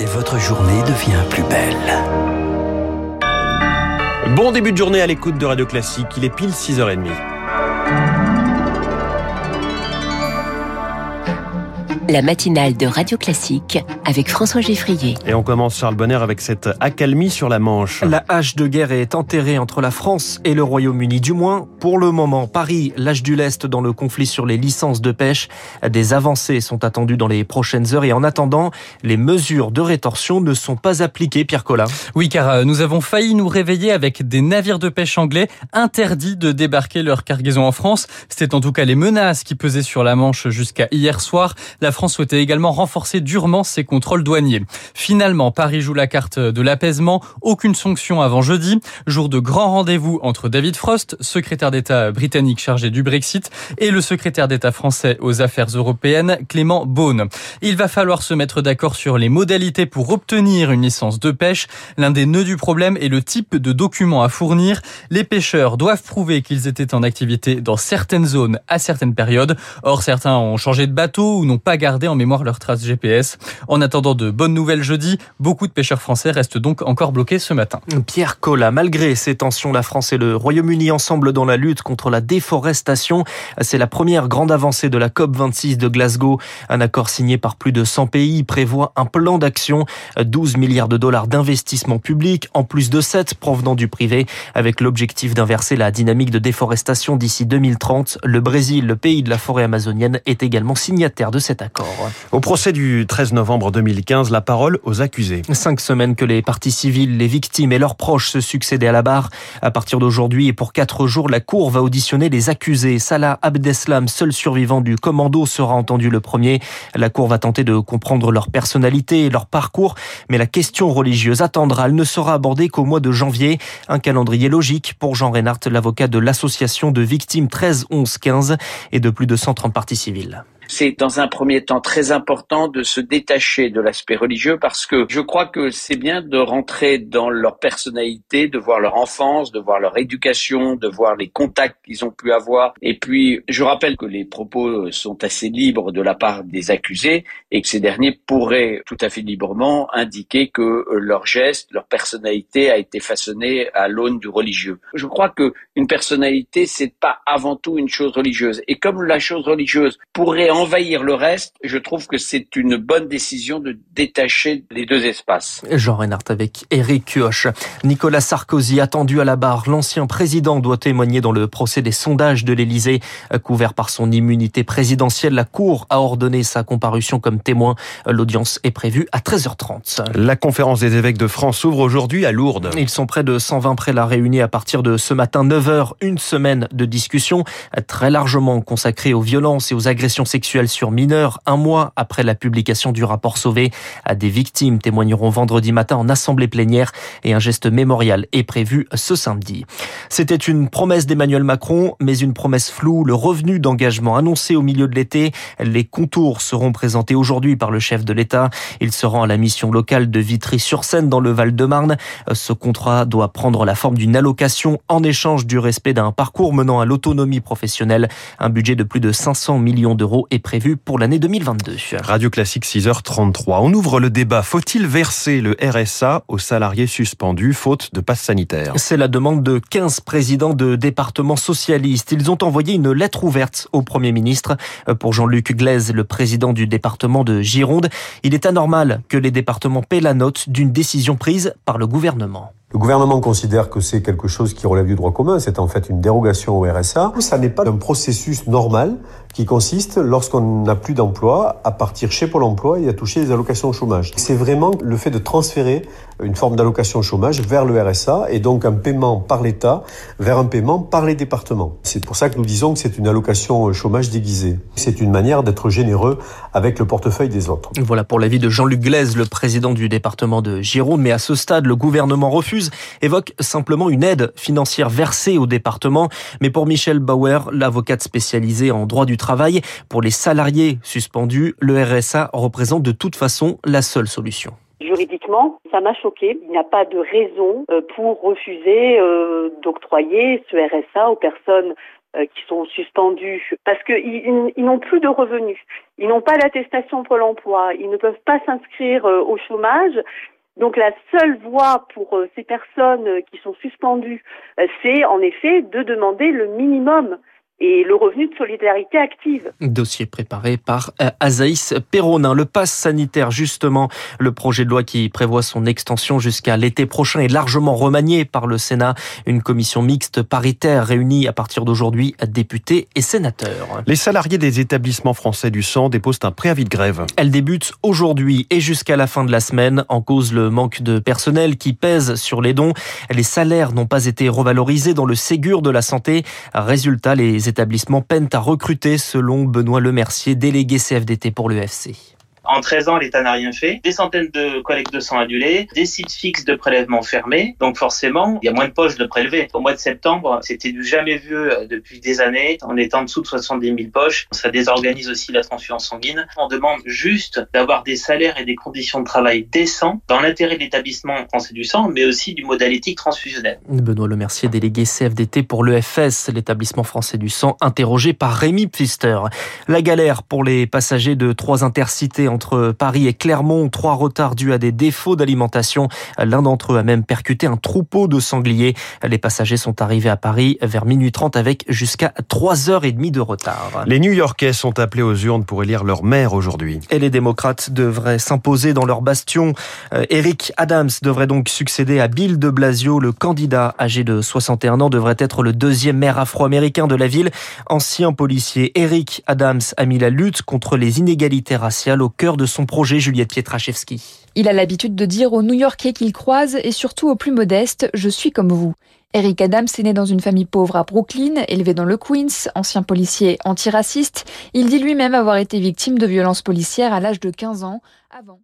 et votre journée devient plus belle. Bon début de journée à l'écoute de Radio Classique, il est pile 6h30. La matinale de Radio Classique avec François Geffrier. Et on commence Charles Bonner avec cette accalmie sur la Manche. La hache de guerre est enterrée entre la France et le Royaume-Uni, du moins pour le moment. Paris lâche du lest dans le conflit sur les licences de pêche. Des avancées sont attendues dans les prochaines heures et en attendant, les mesures de rétorsion ne sont pas appliquées, Pierre Collin. Oui, car euh, nous avons failli nous réveiller avec des navires de pêche anglais interdits de débarquer leur cargaison en France. C'était en tout cas les menaces qui pesaient sur la Manche jusqu'à hier soir. La France souhaitait également renforcer durement ses contrôles douaniers. Finalement, Paris joue la carte de l'apaisement. Aucune sanction avant jeudi. Jour de grand rendez-vous entre David Frost, secrétaire d'État britannique chargé du Brexit, et le secrétaire d'État français aux affaires européennes, Clément Beaune. Il va falloir se mettre d'accord sur les modalités pour obtenir une licence de pêche. L'un des nœuds du problème est le type de documents à fournir. Les pêcheurs doivent prouver qu'ils étaient en activité dans certaines zones à certaines périodes. Or, certains ont changé de bateau ou n'ont pas gardé garder en mémoire leurs traces GPS. En attendant de bonnes nouvelles jeudi, beaucoup de pêcheurs français restent donc encore bloqués ce matin. Pierre Collat, malgré ces tensions, la France et le Royaume-Uni ensemble dans la lutte contre la déforestation. C'est la première grande avancée de la COP26 de Glasgow. Un accord signé par plus de 100 pays prévoit un plan d'action, 12 milliards de dollars d'investissement public, en plus de 7 provenant du privé, avec l'objectif d'inverser la dynamique de déforestation d'ici 2030. Le Brésil, le pays de la forêt amazonienne, est également signataire de cet accord. Au procès du 13 novembre 2015, la parole aux accusés. Cinq semaines que les parties civiles, les victimes et leurs proches se succédaient à la barre. À partir d'aujourd'hui et pour quatre jours, la Cour va auditionner les accusés. Salah Abdeslam, seul survivant du commando, sera entendu le premier. La Cour va tenter de comprendre leur personnalité et leur parcours, mais la question religieuse attendra. Elle ne sera abordée qu'au mois de janvier. Un calendrier logique pour Jean Reinhardt, l'avocat de l'association de victimes 13 11 15 et de plus de 130 parties civiles c'est dans un premier temps très important de se détacher de l'aspect religieux parce que je crois que c'est bien de rentrer dans leur personnalité, de voir leur enfance, de voir leur éducation, de voir les contacts qu'ils ont pu avoir. Et puis, je rappelle que les propos sont assez libres de la part des accusés et que ces derniers pourraient tout à fait librement indiquer que leur geste, leur personnalité a été façonnée à l'aune du religieux. Je crois que une personnalité, c'est pas avant tout une chose religieuse. Et comme la chose religieuse pourrait envahir le reste, je trouve que c'est une bonne décision de détacher les deux espaces. Jean Reinhardt avec Eric Kioch. Nicolas Sarkozy attendu à la barre. L'ancien président doit témoigner dans le procès des sondages de l'Élysée. Couvert par son immunité présidentielle, la Cour a ordonné sa comparution comme témoin. L'audience est prévue à 13h30. La conférence des évêques de France s'ouvre aujourd'hui à Lourdes. Ils sont près de 120 prêts la réunir à partir de ce matin 9h. Une semaine de discussion très largement consacrée aux violences et aux agressions sexuelles sur mineurs. Un mois après la publication du rapport Sauvé, des victimes témoigneront vendredi matin en assemblée plénière et un geste mémorial est prévu ce samedi. C'était une promesse d'Emmanuel Macron, mais une promesse floue. Le revenu d'engagement annoncé au milieu de l'été, les contours seront présentés aujourd'hui par le chef de l'État. Il se rend à la mission locale de Vitry-sur-Seine dans le Val-de-Marne. Ce contrat doit prendre la forme d'une allocation en échange du respect d'un parcours menant à l'autonomie professionnelle. Un budget de plus de 500 millions d'euros est prévu pour l'année 2022. Radio Classique 6h33. On ouvre le débat. Faut-il verser le RSA aux salariés suspendus faute de passe sanitaire? C'est la demande de 15 présidents de départements socialistes. Ils ont envoyé une lettre ouverte au Premier ministre. Pour Jean-Luc Glaise, le président du département de Gironde, il est anormal que les départements paient la note d'une décision prise par le gouvernement. Le gouvernement considère que c'est quelque chose qui relève du droit commun, c'est en fait une dérogation au RSA. Ça n'est pas un processus normal qui consiste, lorsqu'on n'a plus d'emploi, à partir chez Pôle emploi et à toucher des allocations au chômage. C'est vraiment le fait de transférer une forme d'allocation au chômage vers le RSA et donc un paiement par l'État vers un paiement par les départements. C'est pour ça que nous disons que c'est une allocation au chômage déguisée. C'est une manière d'être généreux avec le portefeuille des autres. Voilà pour l'avis de Jean-Luc Glaise, le président du département de Gironde. Mais à ce stade, le gouvernement refuse, évoque simplement une aide financière versée au département. Mais pour Michel Bauer, l'avocate spécialisée en droit du travail, pour les salariés suspendus, le RSA représente de toute façon la seule solution. Juridiquement, ça m'a choqué. Il n'y a pas de raison euh, pour refuser euh, d'octroyer ce RSA aux personnes qui sont suspendus parce qu'ils ils, n'ont plus de revenus, ils n'ont pas d'attestation pour l'emploi, ils ne peuvent pas s'inscrire au chômage. Donc la seule voie pour ces personnes qui sont suspendues, c'est en effet de demander le minimum et le revenu de solidarité active. Dossier préparé par euh, Azaïs Perronin. Le pass sanitaire, justement, le projet de loi qui prévoit son extension jusqu'à l'été prochain est largement remanié par le Sénat. Une commission mixte paritaire réunie à partir d'aujourd'hui députés et sénateurs. Les salariés des établissements français du sang déposent un préavis de grève. Elle débute aujourd'hui et jusqu'à la fin de la semaine. En cause le manque de personnel qui pèse sur les dons. Les salaires n'ont pas été revalorisés dans le Ségur de la santé. Résultat, les établissements peinent à recruter, selon Benoît Lemercier, délégué CFDT pour l'UFC. En 13 ans, l'État n'a rien fait. Des centaines de collectes de sang annulées, des sites fixes de prélèvement fermés. Donc forcément, il y a moins de poches de prélever. Au mois de septembre, c'était du jamais vu euh, depuis des années. On est en dessous de 70 000 poches. Ça désorganise aussi la transfusion sanguine. On demande juste d'avoir des salaires et des conditions de travail décents dans l'intérêt de l'établissement français du sang, mais aussi du modèle éthique transfusionnel. Benoît Lemercier, délégué CFDT pour l'EFS, l'établissement français du sang, interrogé par Rémi Pfister. La galère pour les passagers de trois intercités entre Paris et Clermont. Trois retards dus à des défauts d'alimentation. L'un d'entre eux a même percuté un troupeau de sangliers. Les passagers sont arrivés à Paris vers minuit 30 avec jusqu'à 3 heures et demie de retard. Les New-Yorkais sont appelés aux urnes pour élire leur maire aujourd'hui. Et les démocrates devraient s'imposer dans leur bastion. Euh, Eric Adams devrait donc succéder à Bill de Blasio. Le candidat âgé de 61 ans devrait être le deuxième maire afro-américain de la ville. Ancien policier, Eric Adams a mis la lutte contre les inégalités raciales au de son projet, Juliette Pietraszewski. Il a l'habitude de dire aux New-Yorkais qu'il croise et surtout aux plus modestes Je suis comme vous. Eric Adams est né dans une famille pauvre à Brooklyn, élevé dans le Queens, ancien policier antiraciste. Il dit lui-même avoir été victime de violences policières à l'âge de 15 ans avant.